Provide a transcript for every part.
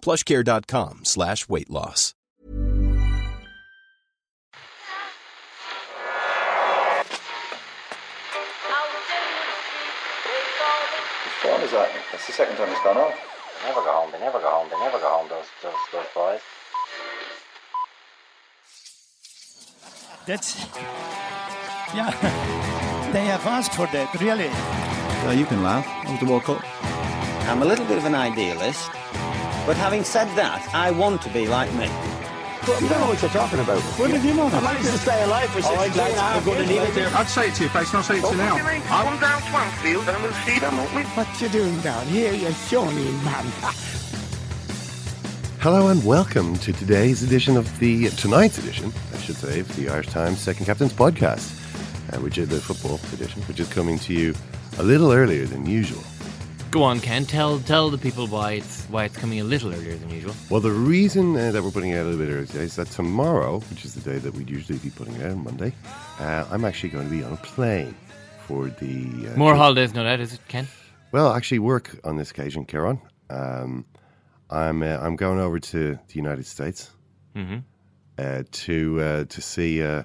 plushcare.com slash weight loss. Which phone is that? That's the second time it's gone off. They never go home. They never go home. They never go home. Those those those boys. That's yeah. They have asked for that, really. Yeah, you can laugh. That was the World Cup. I'm a little bit of an idealist, but having said that, I want to be like me. You don't know what you're talking about. What did you know? I managed to stay alive for 16 lads, and a half I'm gonna years, leave it like- there. I'd say it to your face, not say it to you now. Come down Swansfield and we'll see them, won't we? What you doing down here, you shawny man? Hello and welcome to today's edition of the tonight's edition, I should say, of the Irish Times Second Captain's podcast, uh, which is the football edition, which is coming to you a little earlier than usual. Go on, Ken. Tell tell the people why it's why it's coming a little earlier than usual. Well, the reason uh, that we're putting it out a little bit earlier today is that tomorrow, which is the day that we'd usually be putting it out on Monday, uh, I'm actually going to be on a plane for the uh, More holidays, no doubt, is it, Ken? Well, actually, work on this occasion, Kieran. Um, I'm uh, I'm going over to the United States Mhm. uh, to uh, to see uh,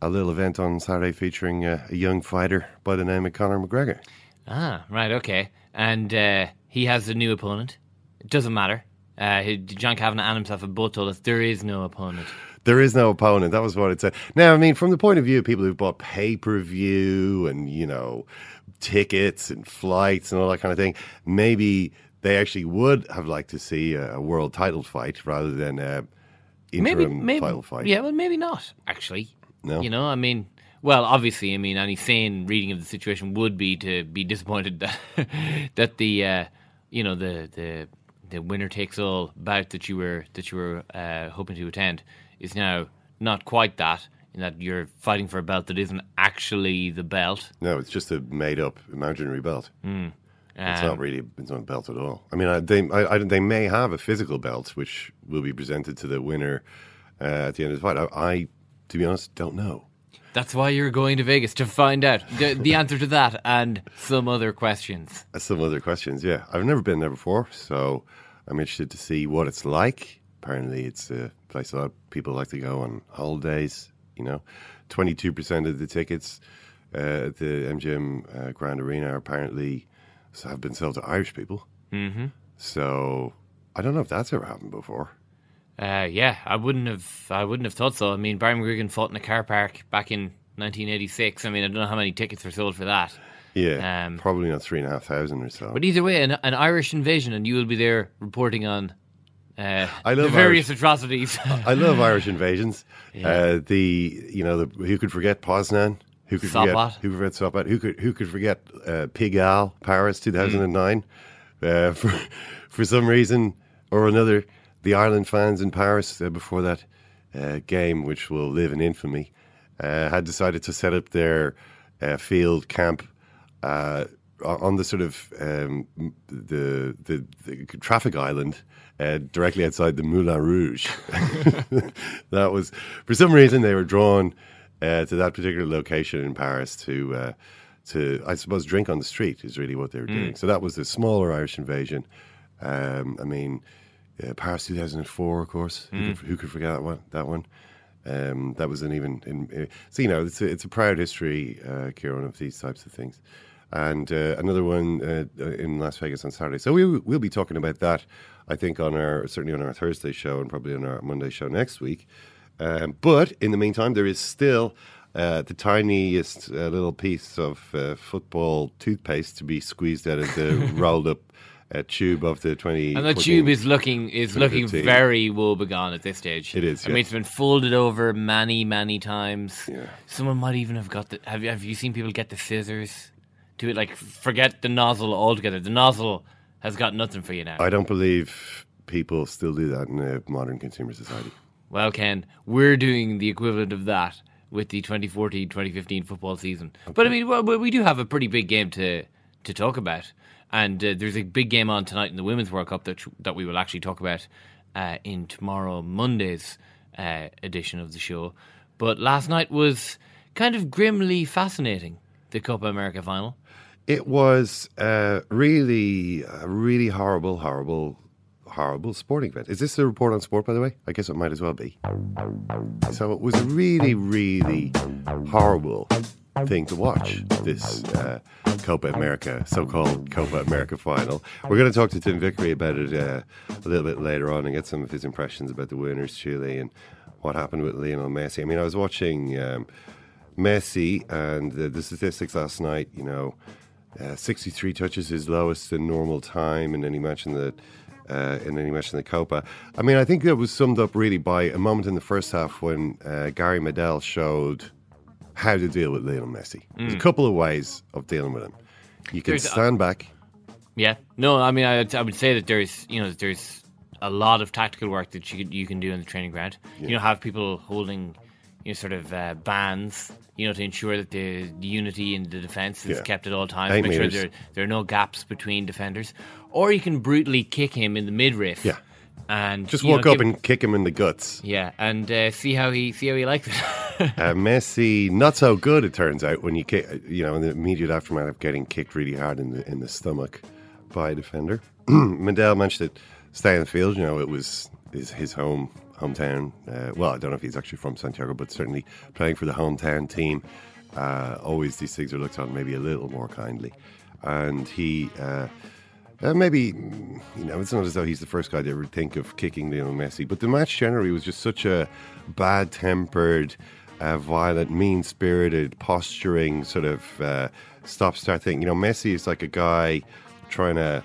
a little event on Saturday featuring uh, a young fighter by the name of Conor McGregor. Ah, right, okay. And uh, he has a new opponent. It doesn't matter. Uh, John Kavanagh and himself have both told us there is no opponent. There is no opponent. That was what it said. Now, I mean, from the point of view of people who've bought pay per view and you know tickets and flights and all that kind of thing, maybe they actually would have liked to see a, world title fight rather than a Maybe, interim maybe, title fight. yeah, well, maybe not actually. No? you know, I mean, well, obviously, I mean, any sane reading of the situation would be to be disappointed that that the uh, you know the the the winner takes all bout that you were that you were uh, hoping to attend is now not quite that. In that you're fighting for a belt that isn't actually the belt. No, it's just a made up imaginary belt. Mm. It's Um, not really it's not a belt at all. I mean, I, they I, I, they may have a physical belt which will be presented to the winner uh, at the end of the fight. I, to be honest, don't know. That's why you're going to Vegas to find out the, the answer to that and some other questions. Some other questions. Yeah, I've never been there before, so I'm interested to see what it's like. Apparently, it's a place a lot of people like to go on holidays. You know, 22% of the tickets uh, at the MGM uh, Grand Arena are apparently have been sold to Irish people. Mm-hmm. So I don't know if that's ever happened before. Uh, yeah, I wouldn't have. I wouldn't have thought so. I mean, Barry McGuigan fought in a car park back in 1986. I mean, I don't know how many tickets were sold for that. Yeah, Um, probably not three and a half thousand or so. But either way, an, an Irish invasion, and you will be there reporting on uh, I the love various Irish- atrocities. I love Irish invasions. Yeah. Uh, the you know the, who could forget Poznan? Who could forget who could forget Sopot? Who could who could forget uh, Pigalle, Paris, two thousand and nine? Uh, for for some reason or another, the Ireland fans in Paris uh, before that uh, game, which will live in infamy, uh, had decided to set up their uh, field camp. Uh, on the sort of um, the, the the traffic island uh, directly outside the Moulin Rouge. that was for some reason they were drawn uh, to that particular location in Paris to uh, to I suppose drink on the street is really what they were Mm. doing. So that was the smaller Irish invasion. Um, I mean, uh, Paris 2004, of course. Who, Mm. could, who could forget that one? That one. Um, that was an even. In, uh, so you know, it's a, it's a proud history, uh, Kieran, of these types of things. And uh, another one uh, in Las Vegas on Saturday. So we, we'll be talking about that I think on our certainly on our Thursday show and probably on our Monday show next week. Um, but in the meantime, there is still uh, the tiniest uh, little piece of uh, football toothpaste to be squeezed out of the rolled up uh, tube of the twenty. And the tube is looking is looking 2015. very woebegone at this stage. It is. I mean, it's been folded over many, many times. Yeah. Someone might even have got the. Have you have you seen people get the scissors to it? Like forget the nozzle altogether. The nozzle has got nothing for you now. I don't believe people still do that in a modern consumer society. Well, Ken, we're doing the equivalent of that with the 2014-2015 football season. But I mean, well, we do have a pretty big game to to talk about, and uh, there's a big game on tonight in the Women's World Cup that that we will actually talk about uh, in tomorrow Monday's uh, edition of the show. But last night was kind of grimly fascinating. The Copa America final. It was uh, really, really horrible, horrible, horrible sporting event. Is this a report on sport, by the way? I guess it might as well be. So it was a really, really horrible thing to watch. This uh, Copa America, so-called Copa America final. We're going to talk to Tim Vickery about it uh, a little bit later on and get some of his impressions about the winners, Chile, and what happened with Lionel Messi. I mean, I was watching. Um, Messi and the, the statistics last night, you know, uh, 63 touches is lowest in normal time, and then he mentioned that. Uh, and then he mentioned the Copa. I mean, I think that was summed up really by a moment in the first half when uh, Gary Medel showed how to deal with Lionel Messi. There's a couple of ways of dealing with him. You can There's, stand back. Yeah, no, I mean, I, I would say that there's, you know, there's a lot of tactical work that you can, you can do in the training ground. You know, have people holding, you know, sort of uh, bands, you know, to ensure that the, the unity in the defense is Yeah. kept at all times. Eight make sure meters. there there are no gaps between defenders, or you can brutally kick him in the midriff. Yeah. And Just you know, walk up give- and kick him in the guts. yeah, and uh, see how he see how he likes it. Uh, Messi, not so good, it turns out, when you kick, you know, in the immediate aftermath of getting kicked really hard in the in the stomach by a defender. Medel mentioned it, stay in the field. You know, it was his, his home hometown. Uh, well, I don't know if he's actually from Santiago, but certainly playing for the hometown team. Uh, always these things are looked on maybe a little more kindly, and he. Uh, maybe, you know, it's not as though he's the first guy to ever think of kicking Lionel Messi, but the match generally was just such a bad tempered, uh, violent, mean spirited, posturing sort of uh, stop start thing. You know, Messi is like a guy trying to.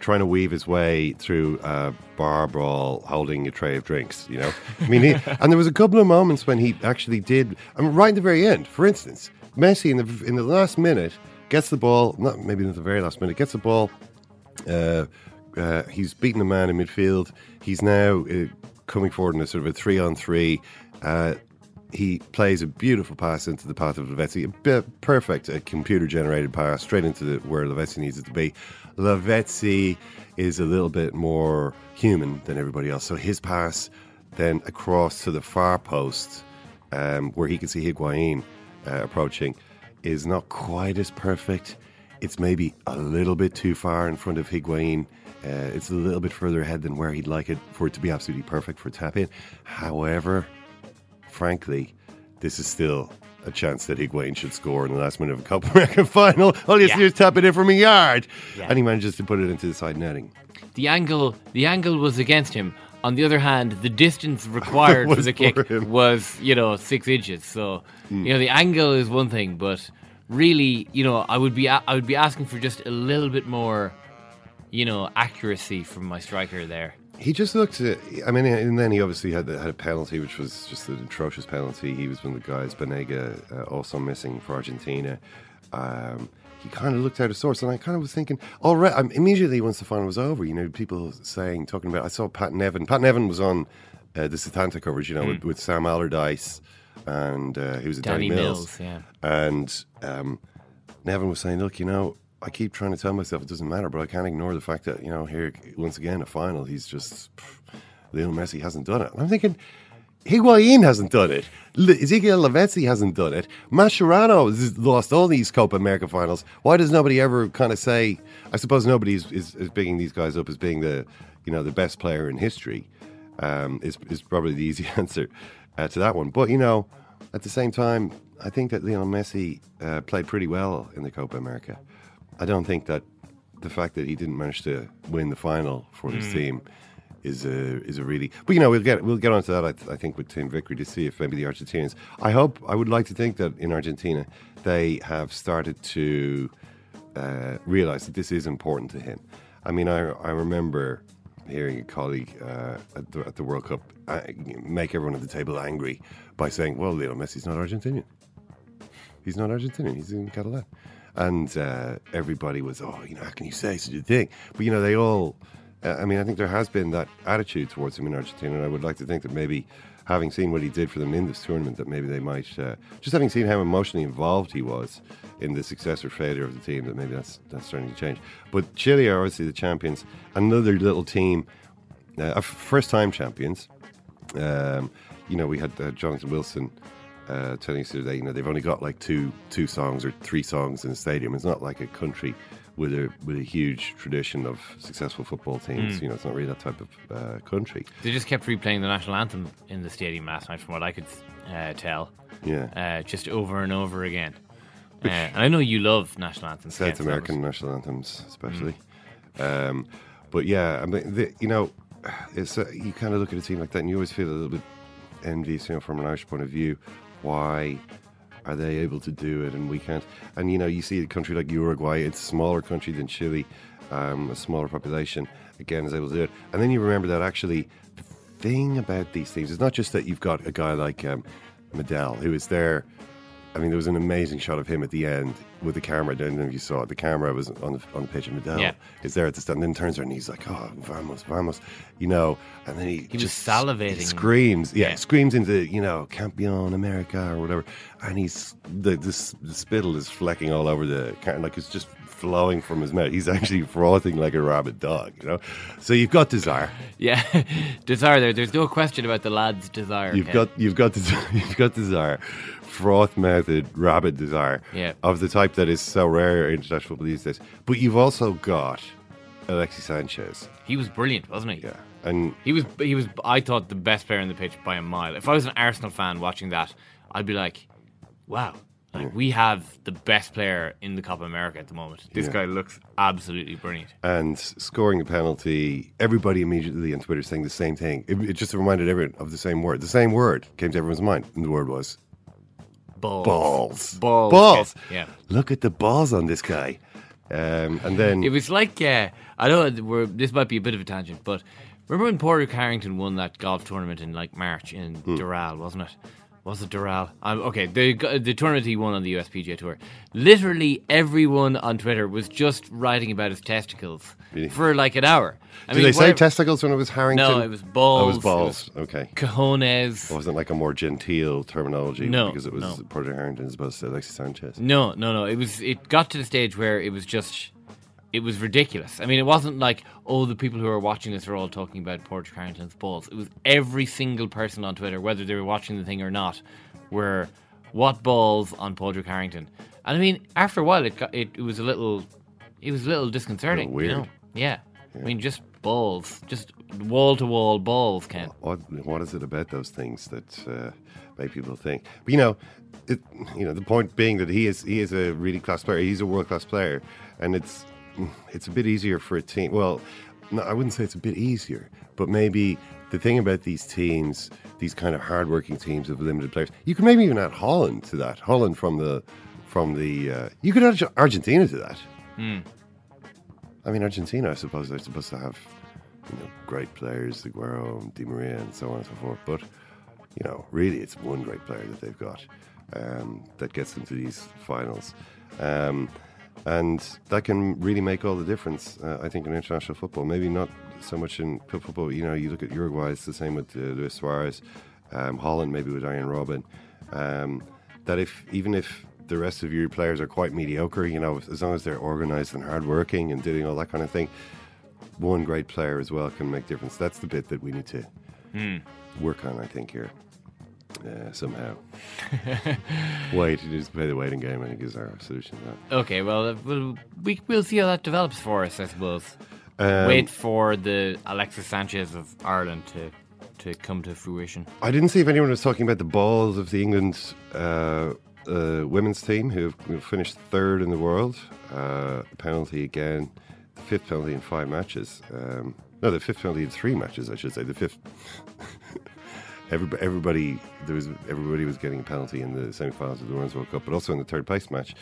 Trying to weave his way through a bar brawl, holding a tray of drinks. You know, I mean, he, and there was a couple of moments when he actually did. I mean, right at the very end, for instance, Messi in the in the last minute gets the ball. Not maybe not the very last minute, gets the ball uh, uh, he's beaten a man in midfield. He's now uh, coming forward in a sort of a three on three. He plays a beautiful pass into the path of Lavezzi, a bit perfect, a computer generated pass straight into the, where Lavezzi needs it to be. Lavezzi is a little bit more human than everybody else, so his pass then across to the far post, um, where he can see Higuain uh, approaching, is not quite as perfect. It's maybe a little bit too far in front of Higuain. Uh, it's a little bit further ahead than where he'd like it for it to be absolutely perfect for tap in. However, frankly, this is still a chance that Higuain should score in the last minute of a Cup America final. All he has to do is tap it in from a yard, Yeah. and he manages to put it into the side netting. the angle the angle was against him. On the other hand, the distance required for the kick him. was, you know, six inches. So, you know, the angle is one thing, but really, you know, I would be a- I would be asking for just a little bit more, you know, accuracy from my striker there. He just looked. At, I mean, and then he obviously had the, had a penalty, which was just an atrocious penalty. He was one of the guys, Banega, uh, also missing for Argentina. Um, he kind of looked out of sorts, and I kind of was thinking, all right. Um, immediately once the final was over, you know, people saying, talking about. I saw Pat Nevin. Pat Nevin was on uh, the Setanta coverage, you know, with, with Sam Allardyce, and uh, he was at Danny Danny, Mills, yeah. and um, Nevin was saying, look, you know, I keep trying to tell myself it doesn't matter, but I can't ignore the fact that, you know, here, once again, a final, he's just, pff, Lionel Messi hasn't done it. And I'm thinking, Higuain hasn't done it. L- Ezekiel Lavezzi hasn't done it. Mascherano has lost all these Copa America finals. Why does nobody ever kind of say, I suppose nobody is, is, is bigging these guys up as being the, you know, the best player in history, um, is, is probably the easy answer uh, to that one. But, you know, at the same time, I think that Lionel Messi uh, played pretty well in the Copa America. I don't think that the fact that he didn't manage to win the final for his Mm. team is a is a really. But you know, we'll get we'll get onto that. I, th- I think with Tim Vickery to see if maybe the Argentinians. I hope I would like to think that in Argentina they have started to uh, realize that this is important to him. I mean, I I remember hearing a colleague uh, at, the, at the World Cup uh, make everyone at the table angry by saying, "Well, Lionel Messi's not Argentinian. He's not Argentinian. He's in Catalan." And uh, everybody was, "Oh, you know, how can you say such a thing?" But you know, they all. Uh, I mean, I think there has been that attitude towards him in Argentina, and I would like to think that maybe. Having seen what he did for them in this tournament, that maybe they might, uh, just having seen how emotionally involved he was in the success or failure of the team, that maybe that's that's starting to change. But Chile are obviously the champions. Another little team, uh, first time champions. Um, you know, we had uh, Jonathan Wilson uh, telling us today, you know, they've only got like two two songs or three songs in the stadium. It's not like a country with a with a huge tradition of successful football teams. Mm. You know, it's not really that type of uh, country. They just kept replaying the national anthem in the stadium last night, from what I could uh, tell. Yeah. Uh, just over and over again. Uh, and I know you love national anthems. South American national anthems, especially. Um, but yeah, I mean, the, you know, it's uh, you kind of look at a team like that, and you always feel a little bit envious, you know, from an Irish point of view. Why are they able to do it and we can't? And you know, you see a country like Uruguay; it's a smaller country than Chile, um, a smaller population. Again, is able to do it, and then you remember that actually the thing about these things is not just that you've got a guy like um, Medel who is there. I mean, there was an amazing shot of him at the end with the camera. I don't know if you saw it. The camera was on the on the pitch, and Medel Yeah. is there at the stand. And then turns around and he's like, "Oh, vamos, vamos," you know. And then he, He just salivating. screams, yeah, Yeah. screams into you know Campion America or whatever. And he's the this the spittle is flecking all over the like it's just flowing from his mouth. He's actually frothing like a rabid dog, you know. So you've got desire. Yeah, desire there. There's no question about the lad's desire. You've Ken. got you've got desire, you've got desire, froth mouthed, rabid desire. Yeah. Of the type that is so rare in international football these days. But you've also got Alexis Sanchez. He was brilliant, wasn't he? Yeah. And He was. He was. I thought the best player in the pitch by a mile. If I was an Arsenal fan watching that, I'd be like, "Wow, like we have the best player in the Copa America at the moment. This Yeah. guy looks absolutely brilliant." and scoring a penalty, everybody immediately on Twitter saying the same thing. It, it just reminded everyone of the same word. The same word came to everyone's mind, and the word was Balls. balls. Balls. Balls. Yeah. Look at the balls on this guy. Um, and then It was like uh, I know we're, this might be a bit of a tangent, but remember when Padraig Harrington won that golf tournament in like March in Hmm. Doral, wasn't it? Was it Doral? Um, okay, the the tournament he won on the USPGA tour. Literally everyone on Twitter was just writing about his testicles Really? for like an hour. I did they say testicles when it was Harrington? No, it was balls. Oh, it was it balls. was okay. Cojones. It wasn't like a more genteel terminology No, because it was no. Padraig Harrington as opposed to Alexis Sanchez. No, no, no. It was. It got to the stage where it was just. It was ridiculous. I mean, it wasn't like, oh, the people who are watching this are all talking about Padraig Harrington's balls. It was every single person on Twitter, whether they were watching the thing or not, were what balls on Padraig Harrington. And I mean, after a while, it got it, it was a little, it was a little disconcerting. weird. You know? Yeah. I mean, just balls, just wall to wall balls, Ken. What what is it about those things that uh, make people think? But you know, it, you know the point being that he is he is a really class player. He's a world class player, and it's it's a bit easier for a team. Well, no, I wouldn't say it's a bit easier, but maybe the thing about these teams, these kind of hardworking teams of limited players, you can maybe even add Holland to that. Holland from the from the uh, you could add Argentina to that. Hmm. I mean, Argentina, I suppose they're supposed to have you know great players, Aguero, and Di Maria, and so on and so forth. But you know, really, it's one great player that they've got um, that gets them to these finals, um, and that can really make all the difference. Uh, I think in international football, maybe not so much in club football. You know, you look at Uruguay; it's the same with uh, Luis Suarez, um, Holland, maybe with Arjen Robben. Um, that if even if the rest of your players are quite mediocre, you know, as long as they're organised and hardworking and doing all that kind of thing, one great player as well can make difference. That's the bit that we need to Hmm. work on, I think, here uh, somehow. Wait, just play the waiting game. I think is our solution. to that. Okay, well, uh, we'll we, we'll see how that develops for us, I suppose. Um, Wait for the Alexis Sanchez of Ireland to to come to fruition. I didn't see if anyone was talking about the balls of the England uh, uh, women's team who who have finished third in the world. Uh, penalty again the fifth penalty in five matches. Um, no, the fifth penalty in three matches, I should say. The fifth. Everybody, everybody, there was everybody was getting a penalty in the semi-finals of the Women's World Cup, but also in the third place match,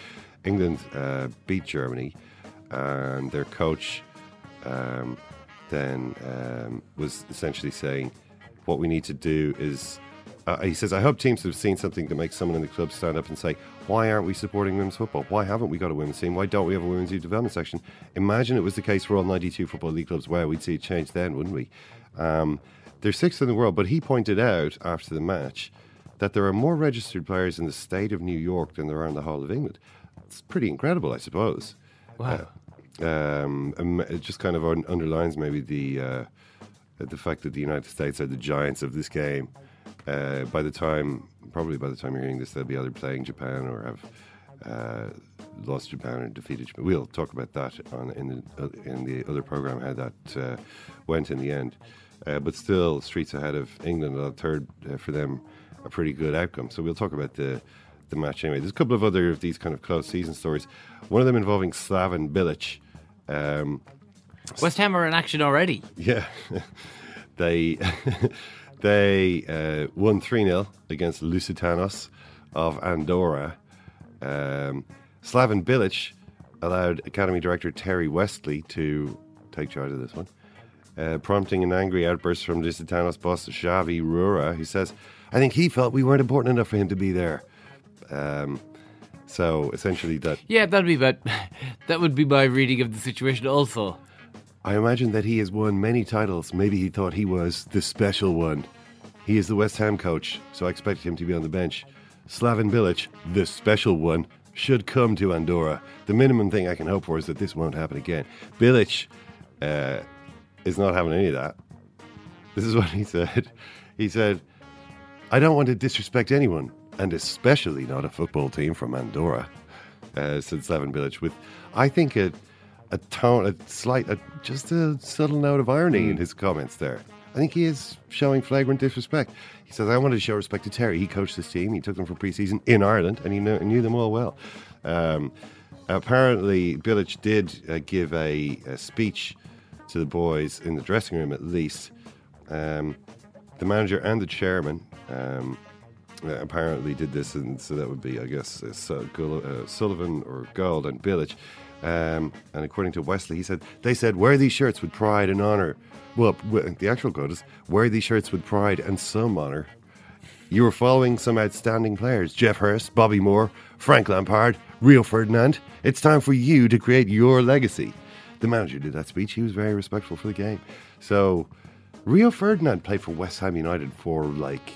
England uh, beat Germany, and their coach um, then um, was essentially saying, "What we need to do is." Uh, he says, I hope teams have seen something that makes someone in the club stand up and say, Why aren't we supporting women's football? Why haven't we got a women's team? Why don't we have a women's youth development section? Imagine it was the case for all 92 Football League clubs. Wow, we'd see a change then, wouldn't we? Um, they're sixth in the world, but he pointed out after the match that there are more registered players in the state of New York than there are in the whole of England. It's pretty incredible, I suppose. Wow. Uh, um, um, it just kind of un- underlines maybe the uh, the fact that the United States are the giants of this game. Uh, by the time, probably by the time you're hearing this, they'll be either playing Japan or have uh, lost Japan or defeated Japan. We'll talk about that on in the uh, in the other program how that uh, went in the end. Uh, but still, streets ahead of England, a third uh, for them, a pretty good outcome. So we'll talk about the the match anyway. There's a couple of other of these kind of close season stories. One of them involving Slaven Bilic. Um, West Ham are in action already. yeah, they they uh, won three 0 against Lusitanos of Andorra. Um, Slaven Bilic allowed Academy Director Terry Westley to take charge of this one, uh, prompting an angry outburst from Lusitanos boss Xavi Rura, who says, "I think he felt we weren't important enough for him to be there." Um, so essentially, that Yeah, that'd be about. That would be my reading of the situation. Also, I imagine that he has won many titles. Maybe he thought he was the special one. He is the West Ham coach, so I expected him to be on the bench. Slaven Bilic, the special one, should come to Andorra. The minimum thing I can hope for is that this won't happen again. Bilic uh, is not having any of that. This is what he said. He said, I don't want to disrespect anyone, and especially not a football team from Andorra, uh, said Slaven Bilic, with, I think, a, a tone, a slight, a, just a subtle note of irony in his comments there. I think he is showing flagrant disrespect. He says, I wanted to show respect to Terry. He coached this team, he took them for preseason in Ireland, and he knew, knew them all well. Um, apparently, Bilic did uh, give a, a speech to the boys in the dressing room, at least. Um, the manager and the chairman um, uh, apparently did this, and so that would be, I guess, uh, uh, Sullivan or Gold and Bilic. Um, and according to Westley, he said they said wear these shirts with pride and honor. Well, the actual quote is wear these shirts with pride and some honor. You were following some outstanding players: Geoff Hurst, Bobby Moore, Frank Lampard, Rio Ferdinand. It's time for you to create your legacy. The manager did that speech. He was very respectful for the game. So, Rio Ferdinand played for West Ham United for like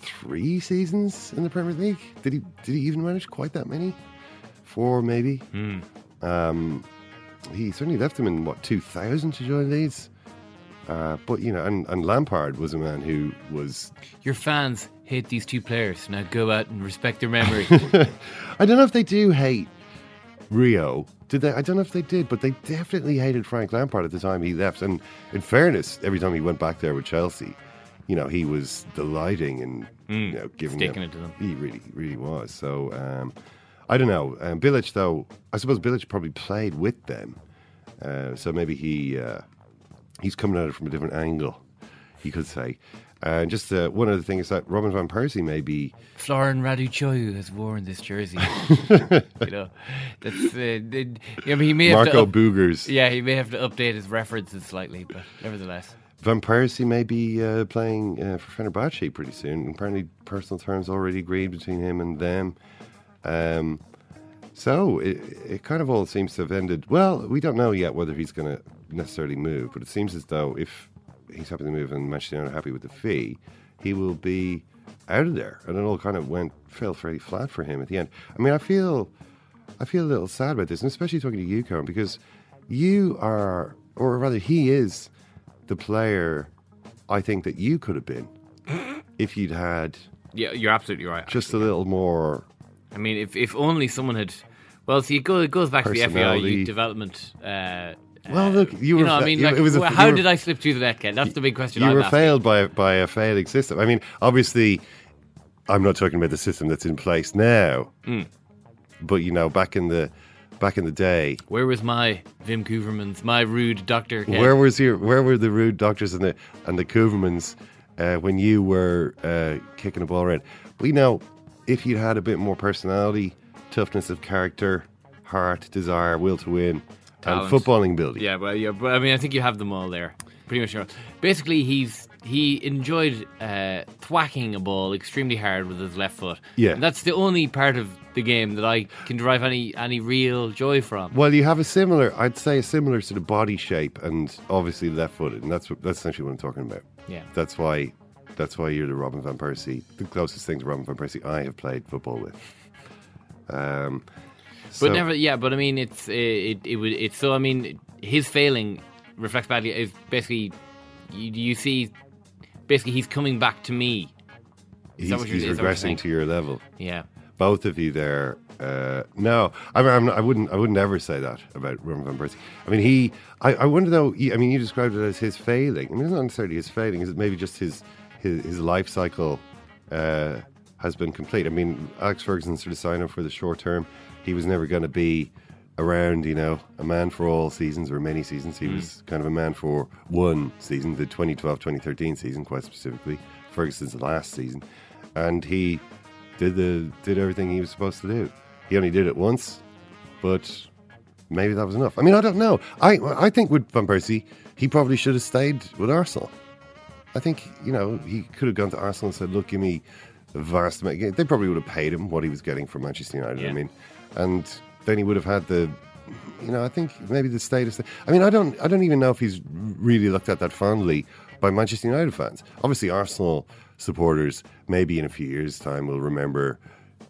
three seasons in the Premier League. Did he? Did he even manage quite that many? Four, maybe. Um, he certainly left them in what 2000 to join Leeds. Uh, but you know, and, and Lampard was a man who was. your fans hate these two players. Now go out and respect their memory. I don't know if they do hate Rio. Did they? I don't know if they did, but they definitely hated Frank Lampard at the time he left. And in fairness, every time he went back there with Chelsea, you know, he was delighting and you know, giving Mm. sticking them- it to them. He really, really was. So um, I don't know. Um, Bilic, though, I suppose Bilic probably played with them, uh, so maybe he uh, he's coming at it from a different angle, you could say. And just uh, one other thing is that Robin van Persie may be Florin Raducioiu has worn this jersey. you know, that's uh, the- he may have Marco to up- Boogers. Yeah, he may have to update his references slightly, but nevertheless. Van Persie may be uh, playing uh, for Fenerbahce pretty soon. Apparently, personal terms already agreed between him and them. Um, so it, it kind of all seems to have ended. Well, we don't know yet whether he's going to necessarily move, but it seems as though if he's happy to move and Manchester United are happy with the fee, he will be out of there. And it all kind of went fell fairly flat for him at the end. I mean, I feel I feel a little sad about this, and especially talking to you, Kieran, because you are, or rather, he is the player I think that you could have been if you'd had Yeah, you're absolutely right. just a little more. I mean, if if only someone had. Well, see, it goes, it goes back to the FAI development. Uh, Well, look, you were. know, I mean, you- like, it was a, well, you how were- did I slip through the net, Ken? That's the big question. You I'm were asking. failed by by a failing system. I mean, obviously, I'm not talking about the system that's in place now, Mm. but you know, back in the back in the day. Where was my Wim Koevermans, my Ruud Dokter? Kev? Where was your Where were the Ruud Dokters and the and the Koevermans uh, when you were uh, kicking the ball around? We know if you'd had a bit more personality, toughness of character, heart, desire, will to win, Talent. and footballing ability. Yeah, well, yeah, but I mean, I think you have them all there. Pretty much. Basically, he's he enjoyed uh, thwacking a ball extremely hard with his left foot. Yeah. and that's the only part of the game that I can derive any any real joy from. Well, you have a similar, I'd say, a similar sort of body shape, and obviously left-footed, and that's what, that's essentially what I'm talking about. Yeah. That's why, that's why you're the Robin van Persie, the closest thing to Robin van Persie I have played football with. Um, But so- never, yeah. But I mean, it's it it would it's so. I mean, his failing reflects badly. Is basically you, you see, basically he's coming back to me. Is he's, that what you're, he's is that what you're regressing to your level. Yeah. both of you there. Uh, no, I mean, I'm I wouldn't. I wouldn't ever say that about Roman van Persie. I mean, he. I, I wonder though. He, I mean, you described it as his failing. I mean, it's not necessarily his failing. Is it maybe just his his, his life cycle uh, has been complete? I mean, Alex Ferguson sort of signed up for the short term. He was never going to be around. You know, a man for all seasons or many seasons. He hmm. was kind of a man for one season, the 2012-2013 season, quite specifically. Ferguson's last season, and he did the did everything he was supposed to do. He only did it once, but maybe that was enough. I mean, I don't know. I I think with Van Persie, he probably should have stayed with Arsenal. I think you know he could have gone to Arsenal and said, "Look, give me a vast amount." They probably would have paid him what he was getting from Manchester United. I mean, and then he would have had the. You know, I think maybe the status. I mean, I don't. I don't even know if he's really looked at that fondly by Manchester United fans. Obviously, Arsenal supporters maybe in a few years' time will remember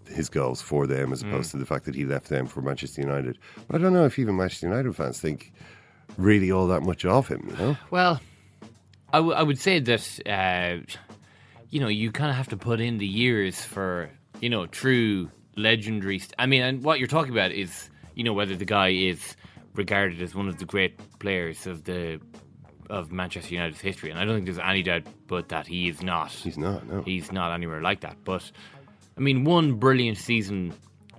his goals for them as opposed to the fact that he left them for Manchester United. But I don't know if even Manchester United fans think really all that much of him. You know, Well, I, w- I would say that uh, you know you kind of have to put in the years for you know true legendary. St- I mean, and what you're talking about is you know whether the guy is regarded as one of the great players of the of Manchester United's history, and I don't think there's any doubt but that he is not. he's not. No, He's not anywhere like that. But I mean, one brilliant season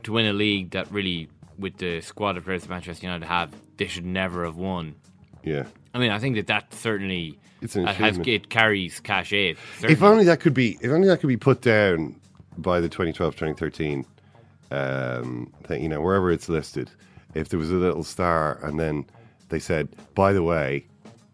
to win a league that really, with the squad of players that Manchester United have, they should never have won. yeah. I mean, I think that that certainly It's an has, it carries cachet. If only that could be. If only that could be put down by the 2012-2013 um, thing. You know, wherever it's listed. If there was a little star, and then they said, "By the way."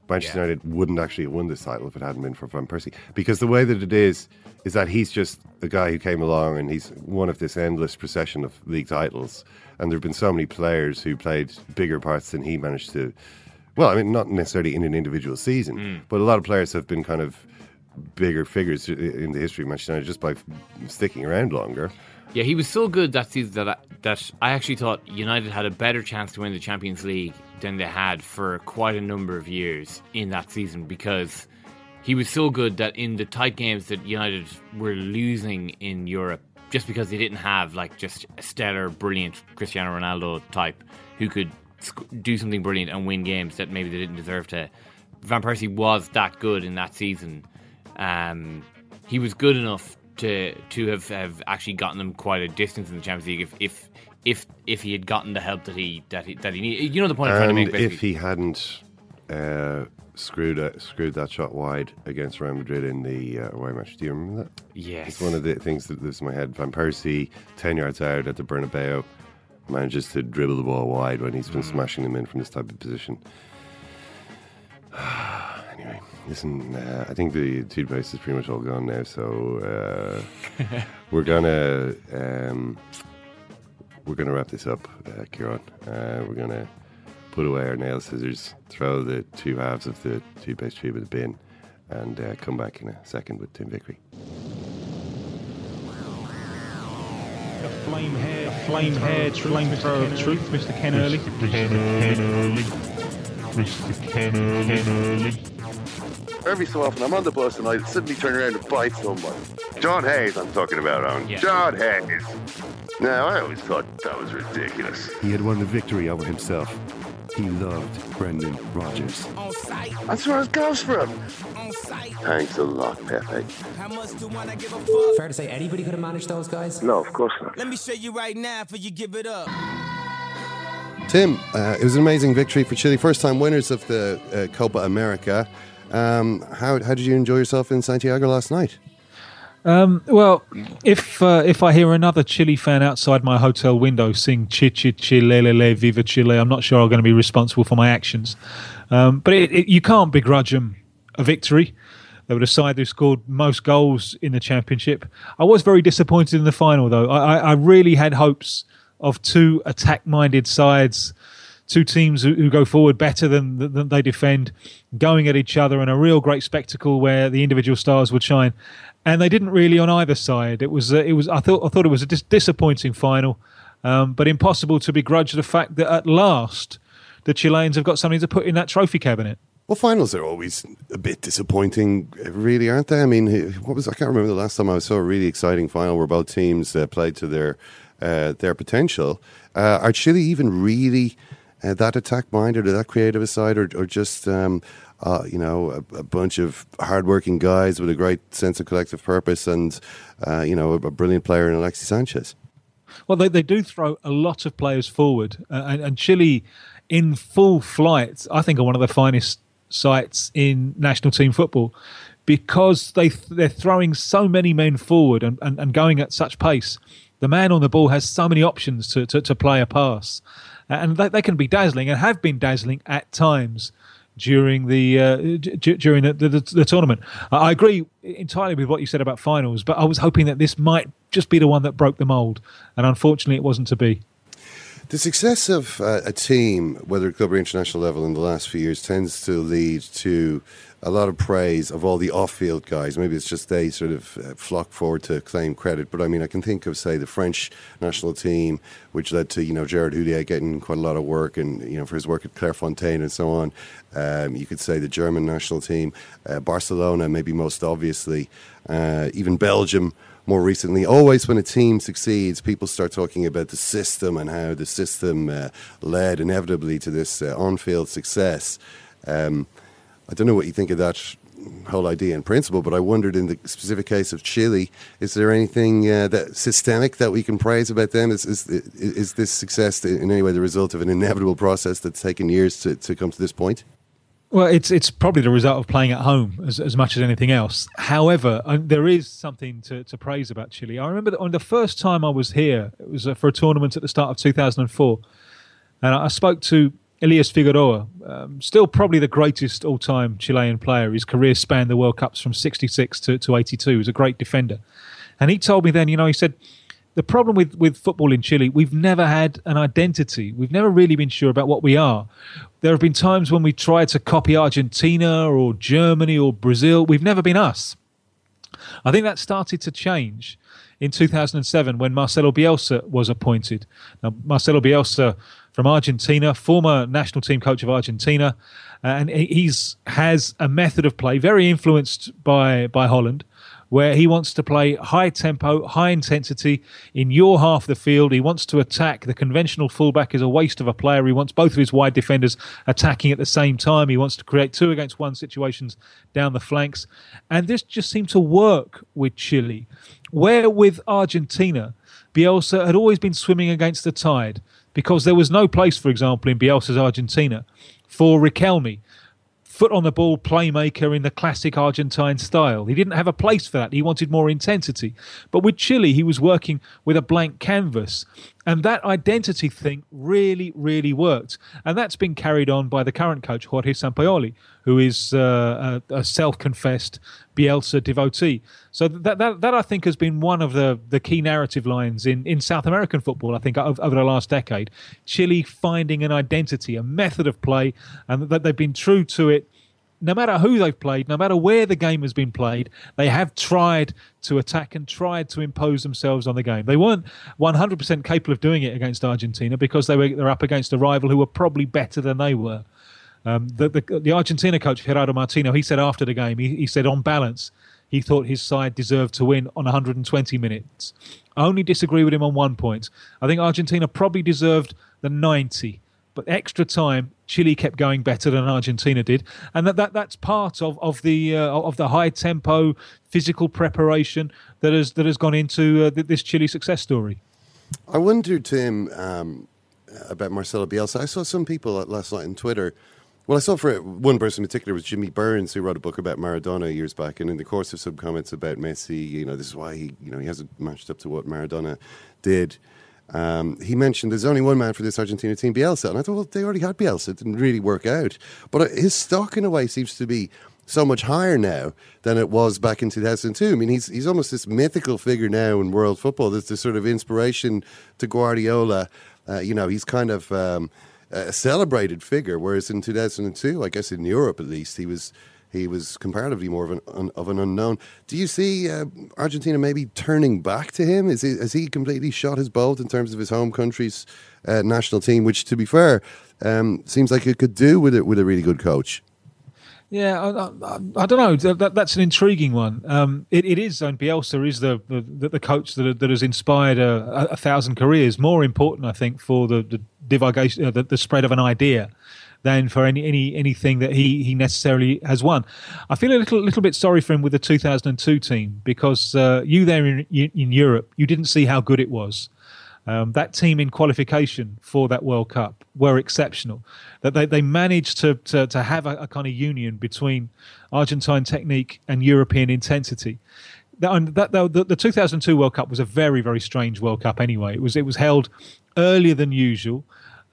Manchester Yeah. United wouldn't actually have won this title if it hadn't been for Van Persie. Because the way that it is, is that he's just the guy who came along and he's one of this endless procession of league titles. And there have been so many players who played bigger parts than he managed to. Well, I mean, not necessarily in an individual season, but a lot of players have been kind of bigger figures in the history of Manchester United just by sticking around longer. Yeah, he was so good that season that I, that I actually thought United had a better chance to win the Champions League than they had for quite a number of years in that season because he was so good that in the tight games that United were losing in Europe, just because they didn't have like just a stellar, brilliant Cristiano Ronaldo type who could do something brilliant and win games that maybe they didn't deserve to. Van Persie was that good in that season. Um, he was good enough to to have, have actually gotten them quite a distance in the Champions League if if if, if he had gotten the help that he that he that he needed. You know the point I'm trying to make. Basically. if he hadn't uh, screwed uh, screwed that shot wide against Real Madrid in the uh, away match, do you remember that? Yes. It's one of the things that lives in my head. Van Persie, 10 yards out at the Bernabeu, manages to dribble the ball wide when he's been Mm. smashing them in from this type of position. anyway, listen, uh, I think the toothpaste is pretty much all gone now, so uh, we're gonna um, we're gonna wrap this up, uh, Kieran. Uh, we're gonna put away our nail scissors, throw the two halves of the toothpaste tube in the bin, and uh, come back in a second with Tim Vickery. A Flame hair, flame hair, flame thrower of truth, Mr. Ken Early. Mr. Ken Early. Mr. Ken Early. Every so often, I'm on the bus and I suddenly turn around and bite somebody. John Hayes, I'm talking about on Yeah. John Hayes. Now, I always thought that was ridiculous. He had won the victory over himself. He loved Brendan Rodgers. That's where it goes from. Thanks a lot, Pepe. Fair to say anybody could have managed those guys? No, of course not. Let me show you right now for you give it up. Tim, uh, it was an amazing victory for Chile. First time winners of the uh, Copa America. Um, how, how did you enjoy yourself in Santiago last night? Um, well, if uh, if I hear another Chile fan outside my hotel window sing "Chi Chi Chile Le Viva Chile," I'm not sure I'm going to be responsible for my actions. Um, but it, it, you can't begrudge them a victory. They were the side who scored most goals in the championship. I was very disappointed in the final, though. I, I really had hopes of two attack-minded sides, two teams who, who go forward better than, than they defend, going at each other, and a real great spectacle where the individual stars would shine and they didn't really on either side. It was uh, it was I thought I thought it was a dis- disappointing final, um, but impossible to begrudge the fact that at last the Chileans have got something to put in that trophy cabinet. Well, finals are always a bit disappointing, really, aren't they? I mean, what was I can't remember the last time I saw a really exciting final where both teams uh, played to their uh, their potential. Uh, are Chile even really uh, that attack minded or that creative side or, or just um, uh, you know, a, a, bunch of hardworking guys with a great sense of collective purpose and, uh, you know, a, a, brilliant player in Alexis Sanchez. Well, they, they do throw a lot of players forward. Uh, and, and, Chile, in full flight, I think are one of the finest sights in national team football because they, they're throwing so many men forward and, and, and going at such pace. The man on the ball has so many options to, to, to play a pass. And they, they can be dazzling and have been dazzling at times during the uh, d- during the, the, the, tournament. I agree entirely with what you said about finals, but I was hoping that this might just be the one that broke the mold, and unfortunately, it wasn't to be. The success of uh, a team, whether at club or international level, in the last few years tends to lead to a lot of praise of all the off-field guys. Maybe it's just they sort of uh, flock forward to claim credit. But I mean, I can think of say the French national team, which led to you know Gerard Houllier getting quite a lot of work, and you know for his work at Clairefontaine and so on. Um, you could say the German national team, uh, Barcelona, maybe most obviously, uh, even Belgium more recently. Always when a team succeeds, people start talking about the system and how the system uh, led inevitably to this uh, on field success. Um, I don't know what you think of that whole idea in principle, but I wondered in the specific case of Chile, is there anything uh, that systemic that we can praise about them? Is, is, is this success in any way the result of an inevitable process that's taken years to, to come to this point? Well, it's it's probably the result of playing at home as, as much as anything else. However, uh, there is something to, to praise about Chile. I remember that on the first time I was here, it was uh, for a tournament at the start of 2004, and I spoke to Elias Figueroa, um, still probably the greatest all time Chilean player. His career spanned the World Cups from 66 to, to 82. He was a great defender. And he told me then, you know, he said, the problem with, with football in Chile, we've never had an identity. We've never really been sure about what we are. There have been times when we tried to copy Argentina or Germany or Brazil. We've never been us. I think that started to change in 2007 when Marcelo Bielsa was appointed. Now, Marcelo Bielsa from Argentina, former national team coach of Argentina, uh, and he's has a method of play very influenced by by Holland, where he wants to play high tempo, high intensity in your half of the field. He wants to attack. The conventional fullback is a waste of a player. He wants both of his wide defenders attacking at the same time. He wants to create two against one situations down the flanks, and this just seemed to work with Chile. Where with Argentina, Bielsa had always been swimming against the tide because there was no place, for example, in Bielsa's Argentina for Riquelme, foot on the ball playmaker in the classic Argentine style. He didn't have a place for that. He wanted more intensity. But with Chile, he was working with a blank canvas. And that identity thing really, really worked. And that's been carried on by the current coach, Jorge Sampaoli, who is uh, a, a self confessed Bielsa devotee. So that, that, that I think has been one of the, the key narrative lines in, in South American football, I think, over, over the last decade. Chile finding an identity, a method of play, and that they've been true to it no matter who they've played, no matter where the game has been played, they have tried to attack and tried to impose themselves on the game. They weren't 100% capable of doing it against Argentina because they were they're up against a rival who were probably better than they were. Um, the, the, the Argentina coach Gerardo Martino, he said after the game, he, he said on balance, he thought his side deserved to win on 120 minutes. I only disagree with him on one point. I think Argentina probably deserved the 90 but extra time, Chile kept going better than Argentina did, and that, that that's part of of the uh, of the high tempo physical preparation that has that has gone into uh, this Chile success story. I wonder, Tim. Um, about Marcelo Bielsa. I saw some people last night on Twitter. Well, I saw for one person in particular was Jimmy Burns, who wrote a book about Maradona years back, and in the course of some comments about Messi, you know, this is why he, you know, he hasn't matched up to what Maradona did. Um, he mentioned there's only one man for this Argentina team, Bielsa, and I thought, well, they already had Bielsa. It didn't really work out, but uh, his stock in a way seems to be so much higher now than it was back in 2002. I mean, he's he's almost this mythical figure now in world football. There's this sort of inspiration to Guardiola. Uh, you know, he's kind of um, a celebrated figure, whereas in 2002, I guess in Europe at least, he was he was comparatively more of an of an unknown. Do you see uh, Argentina maybe turning back to him? Is he, has he completely shot his bolt in terms of his home country's uh, national team? Which, to be fair, um, seems like it could do with it with a really good coach. Yeah, I, I, I, don't know. That, that's an intriguing one. Um, it, it is, and Bielsa is the the, the coach that, that has inspired a, a, thousand careers. More important, I think, for the, the divulgation, uh, the, the spread of an idea than for any, any anything that he, he necessarily has won. I feel a little little bit sorry for him with the 2002 team because uh, you there in, in Europe, you didn't see how good it was. Um, that team in qualification for that World Cup were exceptional. That they, they managed to, to, to have a, a kind of union between Argentine technique and European intensity. That, that, the, the 2002 World Cup was a very very strange World Cup anyway. It was it was held earlier than usual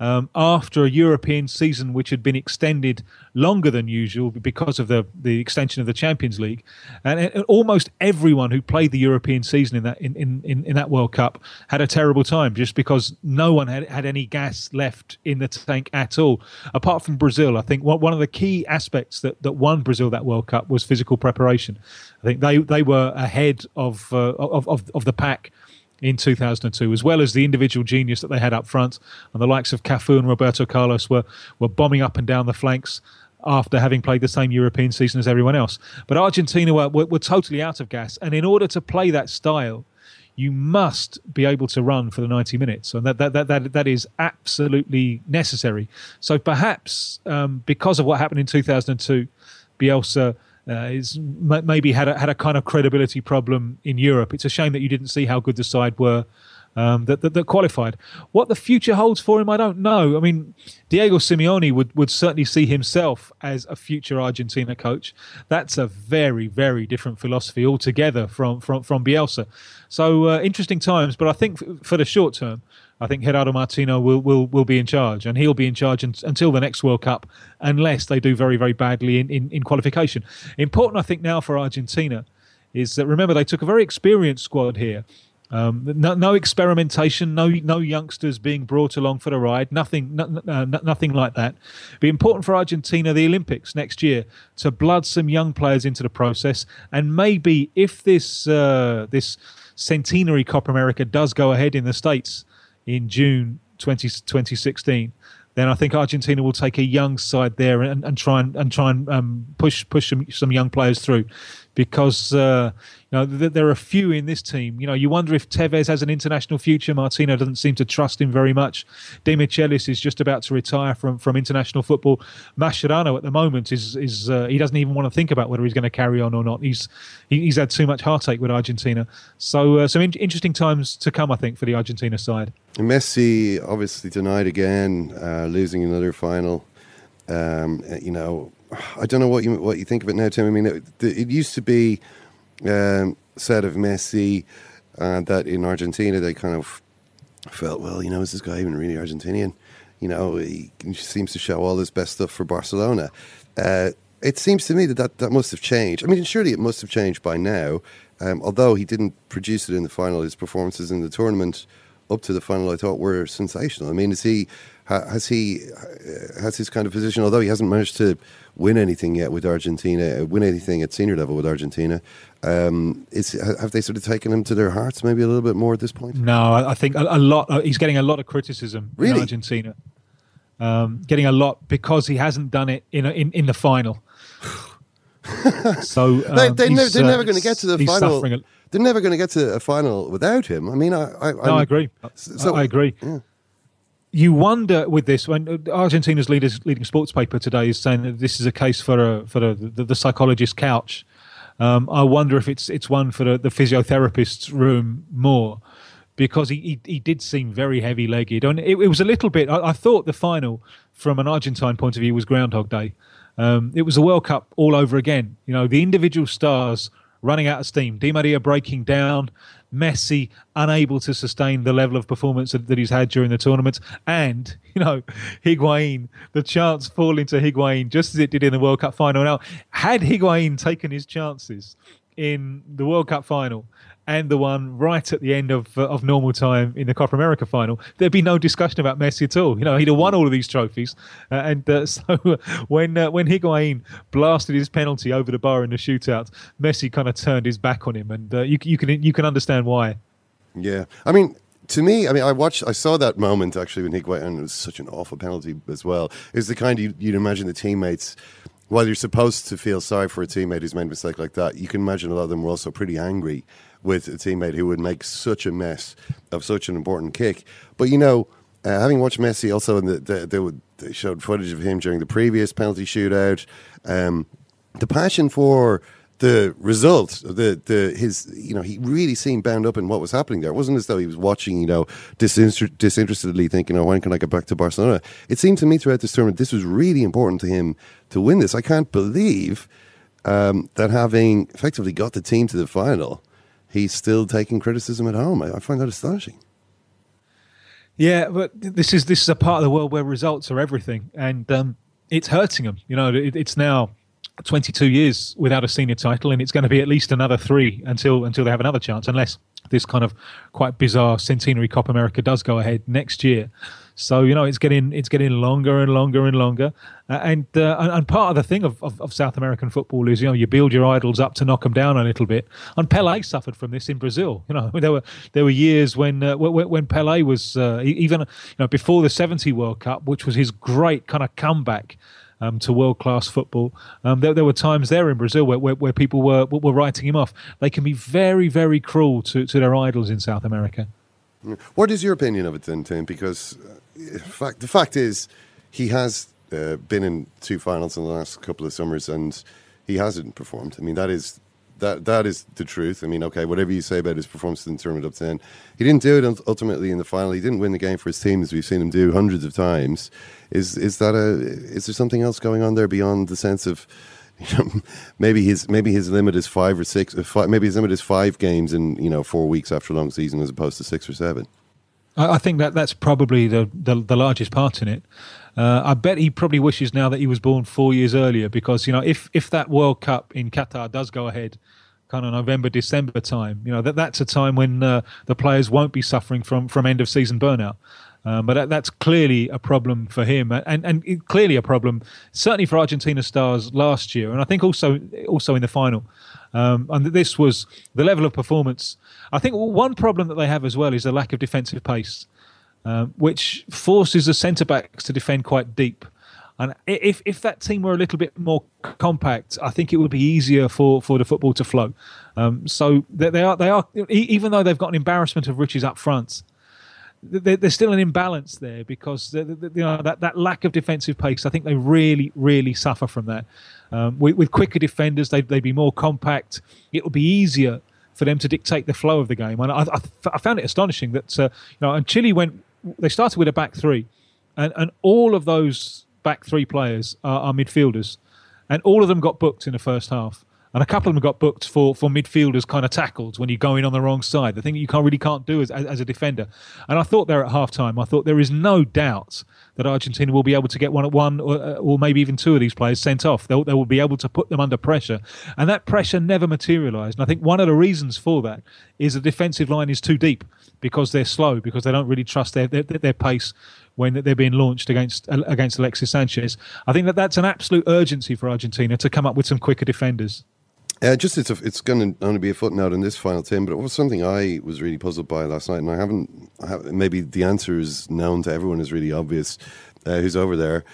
um, after a European season which had been extended longer than usual because of the, the extension of the Champions League. And, almost everyone who played the European season in that in, in, in that World Cup had a terrible time just because no one had, had any gas left in the tank at all. Apart from Brazil, I think one of the key aspects that, that won Brazil that World Cup was physical preparation. I think they, they were ahead of, uh, of, of, of the pack in 2002, as well as the individual genius that they had up front. And the likes of Cafu and Roberto Carlos were, were bombing up and down the flanks after having played the same European season as everyone else. But Argentina were, were, were totally out of gas. And in order to play that style, you must be able to run for the 90 minutes. And that, that, that, that, that is absolutely necessary. So perhaps um, because of what happened in 2002, Bielsa uh, is maybe had a, had a kind of credibility problem in Europe. It's a shame that you didn't see how good the side were um, that, that, that qualified. What the future holds for him, I don't know. I mean, Diego Simeone would, would certainly see himself as a future Argentina coach. That's a very very different philosophy altogether from from from Bielsa. So uh, interesting times, but I think for the short term. I think Gerardo Martino will, will, will be in charge, and he'll be in charge un- until the next World Cup, unless they do very, very badly in, in, in qualification. Important, I think, now for Argentina is that remember they took a very experienced squad here. Um, no, no, experimentation, no no youngsters being brought along for the ride, nothing no, uh, nothing like that. Be important for Argentina, the Olympics next year, to blood some young players into the process, and maybe if this uh, this centenary Copa America does go ahead in the states, in June 20, 2016, then I think Argentina will take a young side there and, and try and, and try and um, push push some, some young players through because uh, you know th- there are a few in this team. You know, you wonder if Tevez has an international future. Martino doesn't seem to trust him very much. De Michelis is just about to retire from, from international football. Mascherano at the moment is is uh, he doesn't even want to think about whether he's going to carry on or not. He's he, he's had too much heartache with Argentina. So uh, some in- interesting times to come, I think, for the Argentina side. Messi obviously tonight again, uh, losing another final. Um, you know, I don't know what you what you think of it now, Tim. I mean, it, it used to be um, said of Messi uh, that in Argentina they kind of felt, well, you know, is this guy even really Argentinian? You know, he, seems to show all his best stuff for Barcelona. Uh, it seems to me that, that that must have changed. I mean, surely it must have changed by now. Um, although he didn't produce it in the final, his performances in the tournament up to the final, I thought were sensational. I mean, is he has he has his kind of position? Although he hasn't managed to win anything yet with Argentina, uh, win anything at senior level with Argentina, um, is have they sort of taken him to their hearts maybe a little bit more at this point? No, I think a, a lot. Uh, he's getting a lot of criticism really? in Argentina. Um, getting a lot because he hasn't done it in a, in, in the final. so um, they, they are never uh, going to get to the final. They're never going to get to a final without him. I mean, I, I, no, I agree. So, I, I agree. Yeah you wonder with this when uh, Argentina's leaders, leading sports paper today is saying that this is a case for a, for a, the, the psychologist's couch. Um, I wonder if it's it's one for the, the physiotherapist's room more because he, he, he did seem very heavy legged. And it, it was a little bit, I, I thought the final, from an Argentine point of view, was Groundhog Day. Um, it was a World Cup all over again. You know, the individual stars running out of steam. Di Maria breaking down, Messi unable to sustain the level of performance that, he's had during the tournament, and you know Higuain, the chance falling to Higuain just as it did in the World Cup final. Now, had Higuain taken his chances in the World Cup final and the one right at the end of uh, of normal time in the Copa America final, there'd be no discussion about Messi at all. You know, he'd have won all of these trophies. Uh, and uh, so when uh, when Higuain blasted his penalty over the bar in the shootout, Messi kind of turned his back on him, and uh, you you can you can understand why. Yeah, I mean, to me, I mean, I watched, I saw that moment actually when Higuain, and it was such an awful penalty as well. Is the kind you, you'd imagine the teammates, while you're supposed to feel sorry for a teammate who's made a mistake like that, you can imagine a lot of them were also pretty angry with a teammate who would make such a mess of such an important kick. But you know, uh, having watched Messi also, the, the, they, would, they showed footage of him during the previous penalty shootout. Um, the passion for the result, the the his you know he really seemed bound up in what was happening there. It wasn't as though he was watching you know disinter- disinterestedly thinking, oh when can I get back to Barcelona? It seemed to me throughout this tournament this was really important to him to win this. I can't believe um, that having effectively got the team to the final, he's still taking criticism at home. I, find that astonishing. Yeah, but this is this is a part of the world where results are everything, and um, it's hurting them. You know, it, it's now 22 years without a senior title, and it's going to be at least another three until until they have another chance, unless this kind of quite bizarre centenary Copa America does go ahead next year. So you know it's getting it's getting longer and longer and longer, uh, and, uh, and and part of the thing of, of, of, South American football is you know you build your idols up to knock them down a little bit. And Pele suffered from this in Brazil. You know there were there were years when uh, when, when Pele was uh, even you know before the '70 World Cup, which was his great kind of comeback. Um, to world class football. Um, there, there, were times there in Brazil where, where, where, people were were writing him off. They can be very, very cruel to, to their idols in South America. What is your opinion of it then, Tim? Because uh, fact, the fact is, he has uh, been in two finals in the last couple of summers, and he hasn't performed. I mean, that is that that is the truth. I mean, okay, whatever you say about his performance in the tournament up to then, he didn't do it ultimately in the final. He didn't win the game for his team, as we've seen him do hundreds of times. Is is that a is there something else going on there beyond the sense of maybe his maybe his limit is five or six, uh, five, maybe his limit is five games in you know four weeks after a long season as opposed to six or seven. I, think that that's probably the, the, the largest part in it. Uh, I bet he probably wishes now that he was born four years earlier because you know if if that World Cup in Qatar does go ahead, kind of November December time, you know that that's a time when uh, the players won't be suffering from from end of season burnout. Um, but that, that's clearly a problem for him, and and clearly a problem certainly for Argentina stars last year, and I think also also in the final. Um, and this was the level of performance. I think one problem that they have as well is the lack of defensive pace, um, which forces the centre backs to defend quite deep. And if if that team were a little bit more compact, I think it would be easier for, for the football to flow. Um, so they, they, are they are even though they've got an embarrassment of riches up front, there's still an imbalance there because you know that, that lack of defensive pace. I think they really, really suffer from that. Um, with, with, quicker defenders, they'd, they'd be more compact. It would be easier for them to dictate the flow of the game. And I, I, I found it astonishing that uh, you know, and Chile went. They started with a back three, and, and all of those back three players are, are midfielders, and all of them got booked in the first half and a couple of them got booked for for midfielders kind of tackles when you're going on the wrong side. The thing you can't really can't do as, as, as a defender. And I thought there at half time, I thought there is no doubt that Argentina will be able to get one at one or, uh, or maybe even two of these players sent off. They'll, they will be able to put them under pressure, and that pressure never materialised. And I think one of the reasons for that is the defensive line is too deep because they're slow because they don't really trust their their, their pace when they're being launched against against Alexis Sanchez. I think that that's an absolute urgency for Argentina to come up with some quicker defenders. Uh, just it's a, it's going to only be a footnote in this final team, but it was something I was really puzzled by last night, and I haven't. I have, maybe the answer is known to everyone, is really obvious. Uh, who's over there?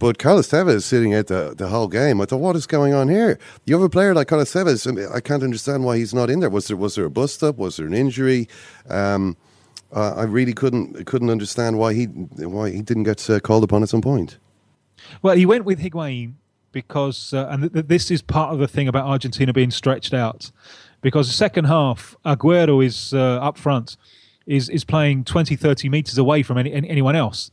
But Carlos Tevez sitting out the, the whole game. I thought, what is going on here? You have a player like Carlos Tevez. I, mean, I can't understand why he's not in there. Was there was there a bust up? Was there an injury? Um, uh, I really couldn't couldn't understand why he why he didn't get uh, called upon at some point. Well, he went with Higuain because, uh, and th- this is part of the thing about Argentina being stretched out, because the second half, Aguero is uh, up front. is is playing 20, 30 meters away from any, any, anyone else.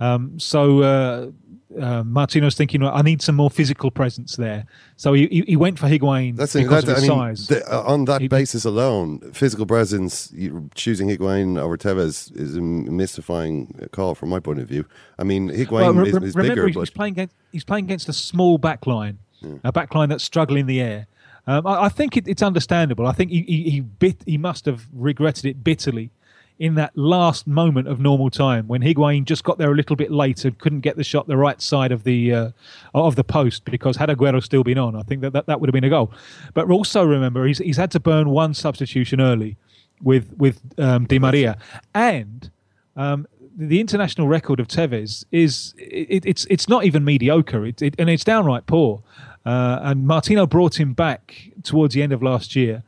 Um, so uh, Martino's thinking, I need some more physical presence there. So he, he, he went for Higuain That's because that, of his I mean, size. the- uh, on that basis alone, physical presence, choosing Higuain over Tevez is a mystifying call from my point of view. I mean, Higuain Well, re- is, is remember, bigger, he's, but playing against he's playing against a small back line, a back line that's struggling in the air. Um, I, I think it, it's understandable. I think he, he, he bit he must have regretted it bitterly in that last moment of normal time when Higuain just got there a little bit late and couldn't get the shot the right side of the uh, of the post because had Aguero still been on, I think that, that that would have been a goal. But also remember he's he's had to burn one substitution early with with um, Di Maria and. Um, the international record of Tevez is it, it's it's not even mediocre, it, it, and it's downright poor. Uh, and Martino brought him back towards the end of last year.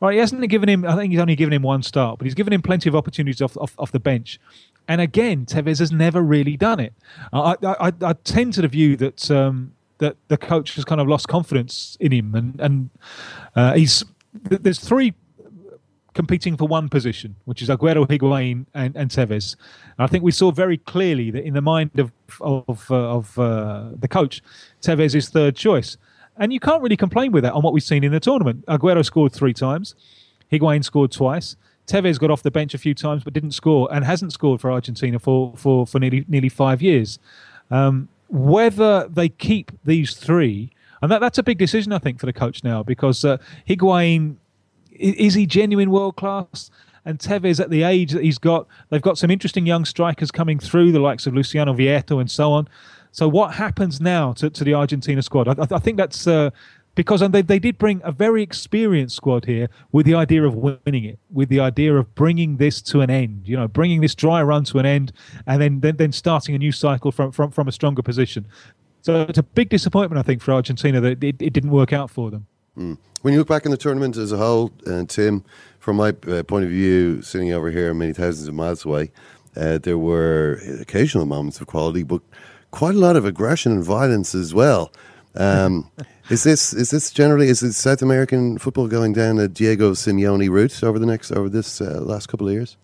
Right, he hasn't given him. I think he's only given him one start, but he's given him plenty of opportunities off off, off the bench. And again, Tevez has never really done it. I I, I, I tend to the view that um, that the coach has kind of lost confidence in him, and and uh, he's there's three competing for one position, which is Aguero, Higuain, and, and Tevez. And I think we saw very clearly that in the mind of of, uh, of uh, the coach, Tevez is third choice, and you can't really complain with that on what we've seen in the tournament. Aguero scored three times, Higuain scored twice. Tevez got off the bench a few times but didn't score and hasn't scored for Argentina for, for, for nearly nearly five years. Um, whether they keep these three, and that, that's a big decision, I think, for the coach now because uh, Higuain is he genuine world class? And Tevez, at the age that he's got, they've got some interesting young strikers coming through, the likes of Luciano Vietto and so on. So, what happens now to, to the Argentina squad? I, I- think that's uh, because and they, they did bring a very experienced squad here with the idea of winning it, with the idea of bringing this to an end, you know, bringing this dry run to an end, and then then, then starting a new cycle from, from, from a stronger position. So, it's a big disappointment, I think, for Argentina that it, it didn't work out for them. Mm. When you look back on the tournament as a whole, uh, Tim, from my uh, point of view, sitting over here many thousands of miles away, uh, there were occasional moments of quality, but quite a lot of aggression and violence as well. Um, is this is this generally is it South American football going down a Diego Simeone route over the next over this uh, last couple of years?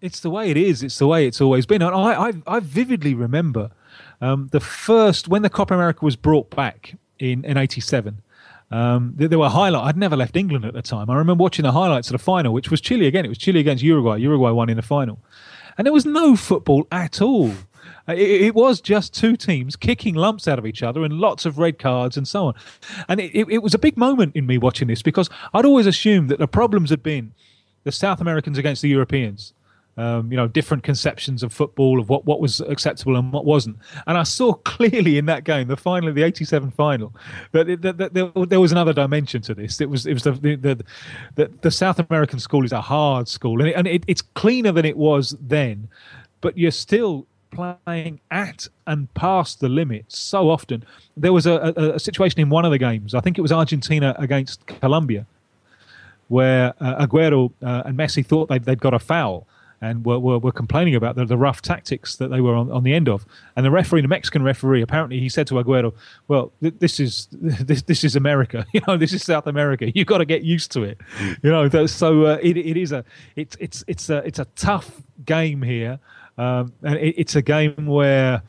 It's the way it is. It's the way it's always been. And I, I, I vividly remember um, the first when the Copa America was brought back in in '87. Um, there, there were highlights. I'd never left England at the time. I remember watching the highlights of the final, which was Chile again. It was Chile against Uruguay. Uruguay won in the final, and there was no football at all. Uh, It, it was just two teams kicking lumps out of each other and lots of red cards and so on. And it, it, it was a big moment in me watching this because I'd always assumed that the problems had been the South Americans against the Europeans. Um, you know, different conceptions of football of what, what was acceptable and what wasn't. And I saw clearly in that game, the final, the '87 final, that, it- that, that there, there was another dimension to this. It was it was the the, the, the, South American school is a hard school, and, it, and it, it's cleaner than it was then, but you're still playing at and past the limit so often. There was a, a, a situation in one of the games. I think it was Argentina against Colombia where uh, Aguero uh, and Messi thought they'd, they'd got a foul and were, were, were complaining about the, the rough tactics that they were on, on the end of. And the referee, the Mexican referee, apparently he said to Aguero, "Well, th- this is this this is America. You know, this is South America. You've got to get used to it. You know, so uh, it, it is a it's it's it's a it's a tough game here, um, and it, it's a game where."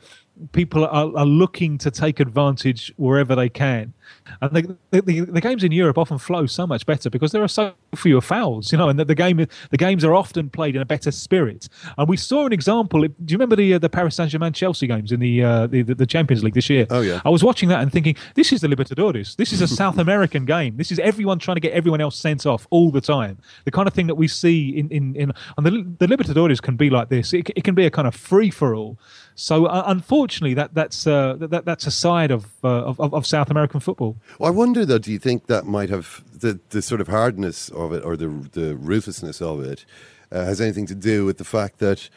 People are, are looking to take advantage wherever they can, and the, the, the, games in Europe often flow so much better because there are so fewer fouls, you know, and the, the game the games are often played in a better spirit. And we saw an example. Do you remember the uh, the Paris Saint Germain Chelsea games in the, uh, the the Champions League this year? Oh yeah. I was watching that and thinking, this is the Libertadores. This is a South American game. This is everyone trying to get everyone else sent off all the time. The kind of thing that we see in in, in and the the Libertadores can be like this. It, it can be a kind of free for all. So uh, unfortunately, that that's uh, that that's a side of, uh, of of South American football. Well, I wonder though. Do you think that might have the the sort of hardness of it or the the ruthlessness of it uh, has anything to do with the fact that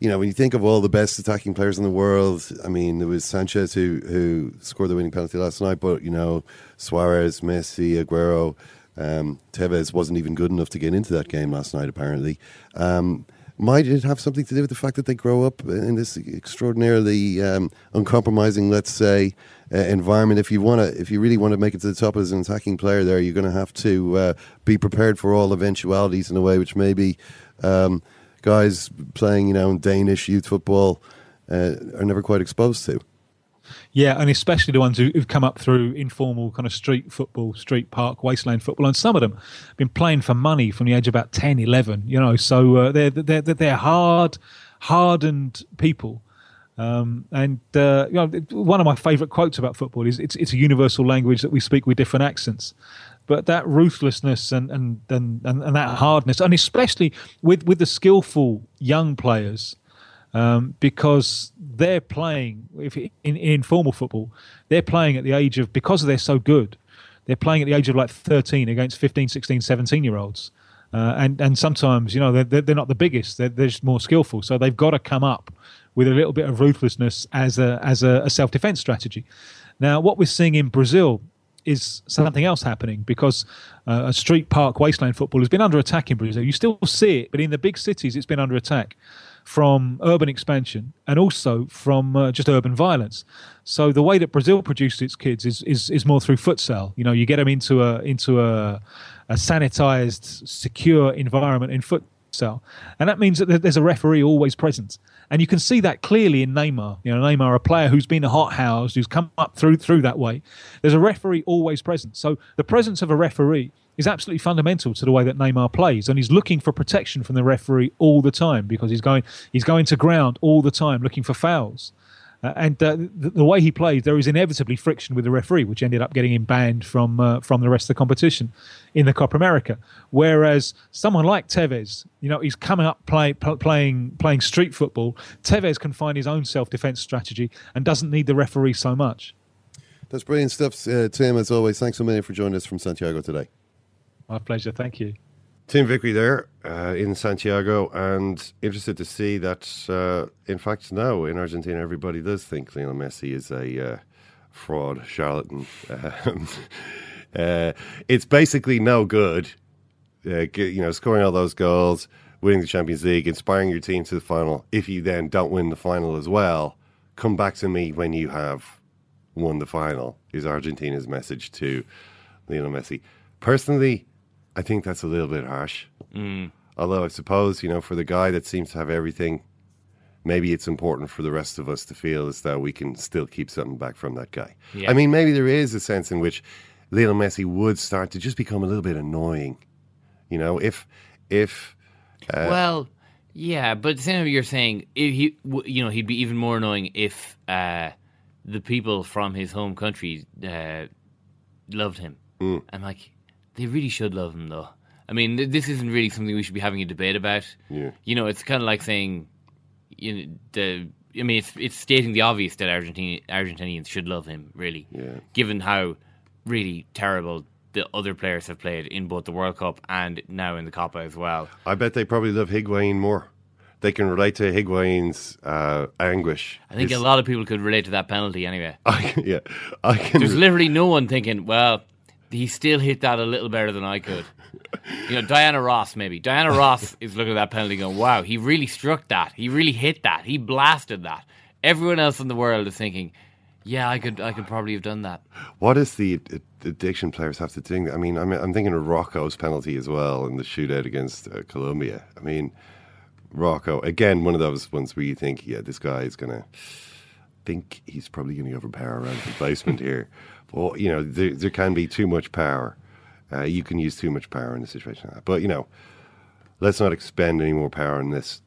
you know when you think of all the best attacking players in the world? I mean, there was Sanchez who who scored the winning penalty last night, but you know Suarez, Messi, Aguero, um, Tevez wasn't even good enough to get into that game last night. Apparently. Um, might it have something to do with the fact that they grow up in this extraordinarily um, uncompromising, let's say, uh, environment? If you want to, if you really want to make it to the top as an attacking player, there you're going to have to uh, be prepared for all eventualities in a way which maybe um, guys playing, you know, in Danish youth football uh, are never quite exposed to. Yeah, and especially the ones who, who've come up through informal kind of street football, street park, wasteland football, and some of them have been playing for money from the age of about 10, 11, you know, so uh, they're, they're, they're hard, hardened people. Um, and uh, you know, one of my favourite quotes about football is it's, it's a universal language that we speak with different accents. But that ruthlessness and, and, and, and, and that hardness, and especially with, with the skillful young players, um, because they're playing if in, in informal football, they're playing at the age of because they're so good, they're playing at the age of like 13 against 15, 16, 17 year olds. Uh, and and sometimes you know they're, they're not the biggest; they're, they're just more skillful. So they've got to come up with a little bit of ruthlessness as a as a, a self defense strategy. Now, what we're seeing in Brazil is something else happening because uh, a street park wasteland football has been under attack in Brazil. You still see it, but in the big cities, it's been under attack from urban expansion and also from uh, just urban violence. So the way that Brazil produces its kids is, is is more through futsal. You know, you get them into a into a, a sanitized, secure environment in futsal, and that means that there's a referee always present. And you can see that clearly in Neymar. You know, Neymar, a player who's been a hot house, who's come up through through that way. There's a referee always present. So the presence of a referee is absolutely fundamental to the way that Neymar plays, and he's looking for protection from the referee all the time because he's going he's going to ground all the time looking for fouls. Uh, and uh, the, the, way he plays, there is inevitably friction with the referee, which ended up getting him banned from uh, from the rest of the competition in the Copa America. Whereas someone like Tevez, you know, he's coming up play, playing playing street football. Tevez can find his own self defense strategy and doesn't need the referee so much. That's brilliant stuff, uh, Tim. As always, thanks so much for joining us from Santiago today. My pleasure. Thank you. Tim Vickery there uh, in Santiago, and interested to see that, uh, in fact, now in Argentina, everybody does think Lionel Messi is a uh, fraud, charlatan. Um, uh, it's basically no good, uh, you know, scoring all those goals, winning the Champions League, inspiring your team to the final. If you then don't win the final as well, come back to me when you have won the final, is Argentina's message to Lionel Messi. Personally, I think that's a little bit harsh. Mm. Although I suppose, you know, for the guy that seems to have everything, maybe it's important for the rest of us to feel as though we can still keep something back from that guy. Yeah. I mean, maybe there is a sense in which Lionel Messi would start to just become a little bit annoying. You know, if if uh, well, yeah, but same you're saying if he, you know, he'd be even more annoying if uh, the people from his home country uh, loved him. Mm. I'm like, they really should love him, though. I mean, th- this isn't really something we should be having a debate about. Yeah. You know, it's kind of like saying, you know, the. I mean, it's it's stating the obvious that Argentine, Argentinians should love him, really. Yeah. Given how really terrible the other players have played in both the World Cup and now in the Copa as well. I bet they probably love Higuain more. They can relate to Higuain's uh, anguish. I think His- a lot of people could relate to that penalty anyway. I, yeah, I can. There's literally no one thinking, well, he still hit that a little better than I could. You know, Diana Ross maybe. Diana Ross is looking at that penalty going, wow, he really struck that. He really hit that. He blasted that. Everyone else in the world is thinking, yeah, I could I could probably have done that. What does the addiction players have to do? I mean, I'm, I'm thinking of Rojo's penalty as well in the shootout against uh, Colombia. I mean, Rojo, again, one of those ones where you think, yeah, this guy is going to think he's probably going to overpower around the basement here. But, you know, there, there can be too much power. Uh, you can use too much power in a situation like that. But, you know, let's not expend any more power on this.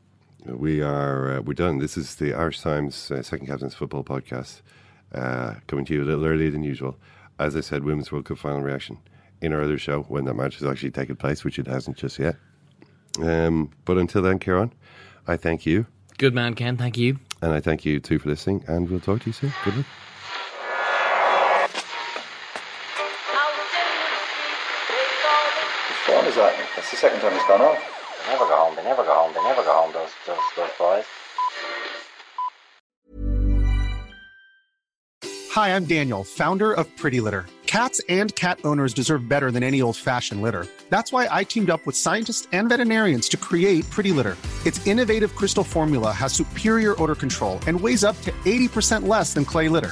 We are uh, we're done. This is the Irish Times uh, Second Captain's Football Podcast, uh, coming to you a little earlier than usual. As I said, Women's World Cup final reaction in our other show when that match has actually taken place, which it hasn't just yet. Um, but until then, Kieran, I thank you, Good man, Ken. Thank you. and I thank you too for listening, and we'll talk to you soon. Good luck. That's the second time it's gone off. They never go home. They never go home. They never go home. Those those those boys. Hi, I'm Daniel, founder of Pretty Litter. Cats and cat owners deserve better than any old fashioned litter. That's why I teamed up with scientists and veterinarians to create Pretty Litter. Its innovative crystal formula has superior odor control and weighs up to 80% less than clay litter.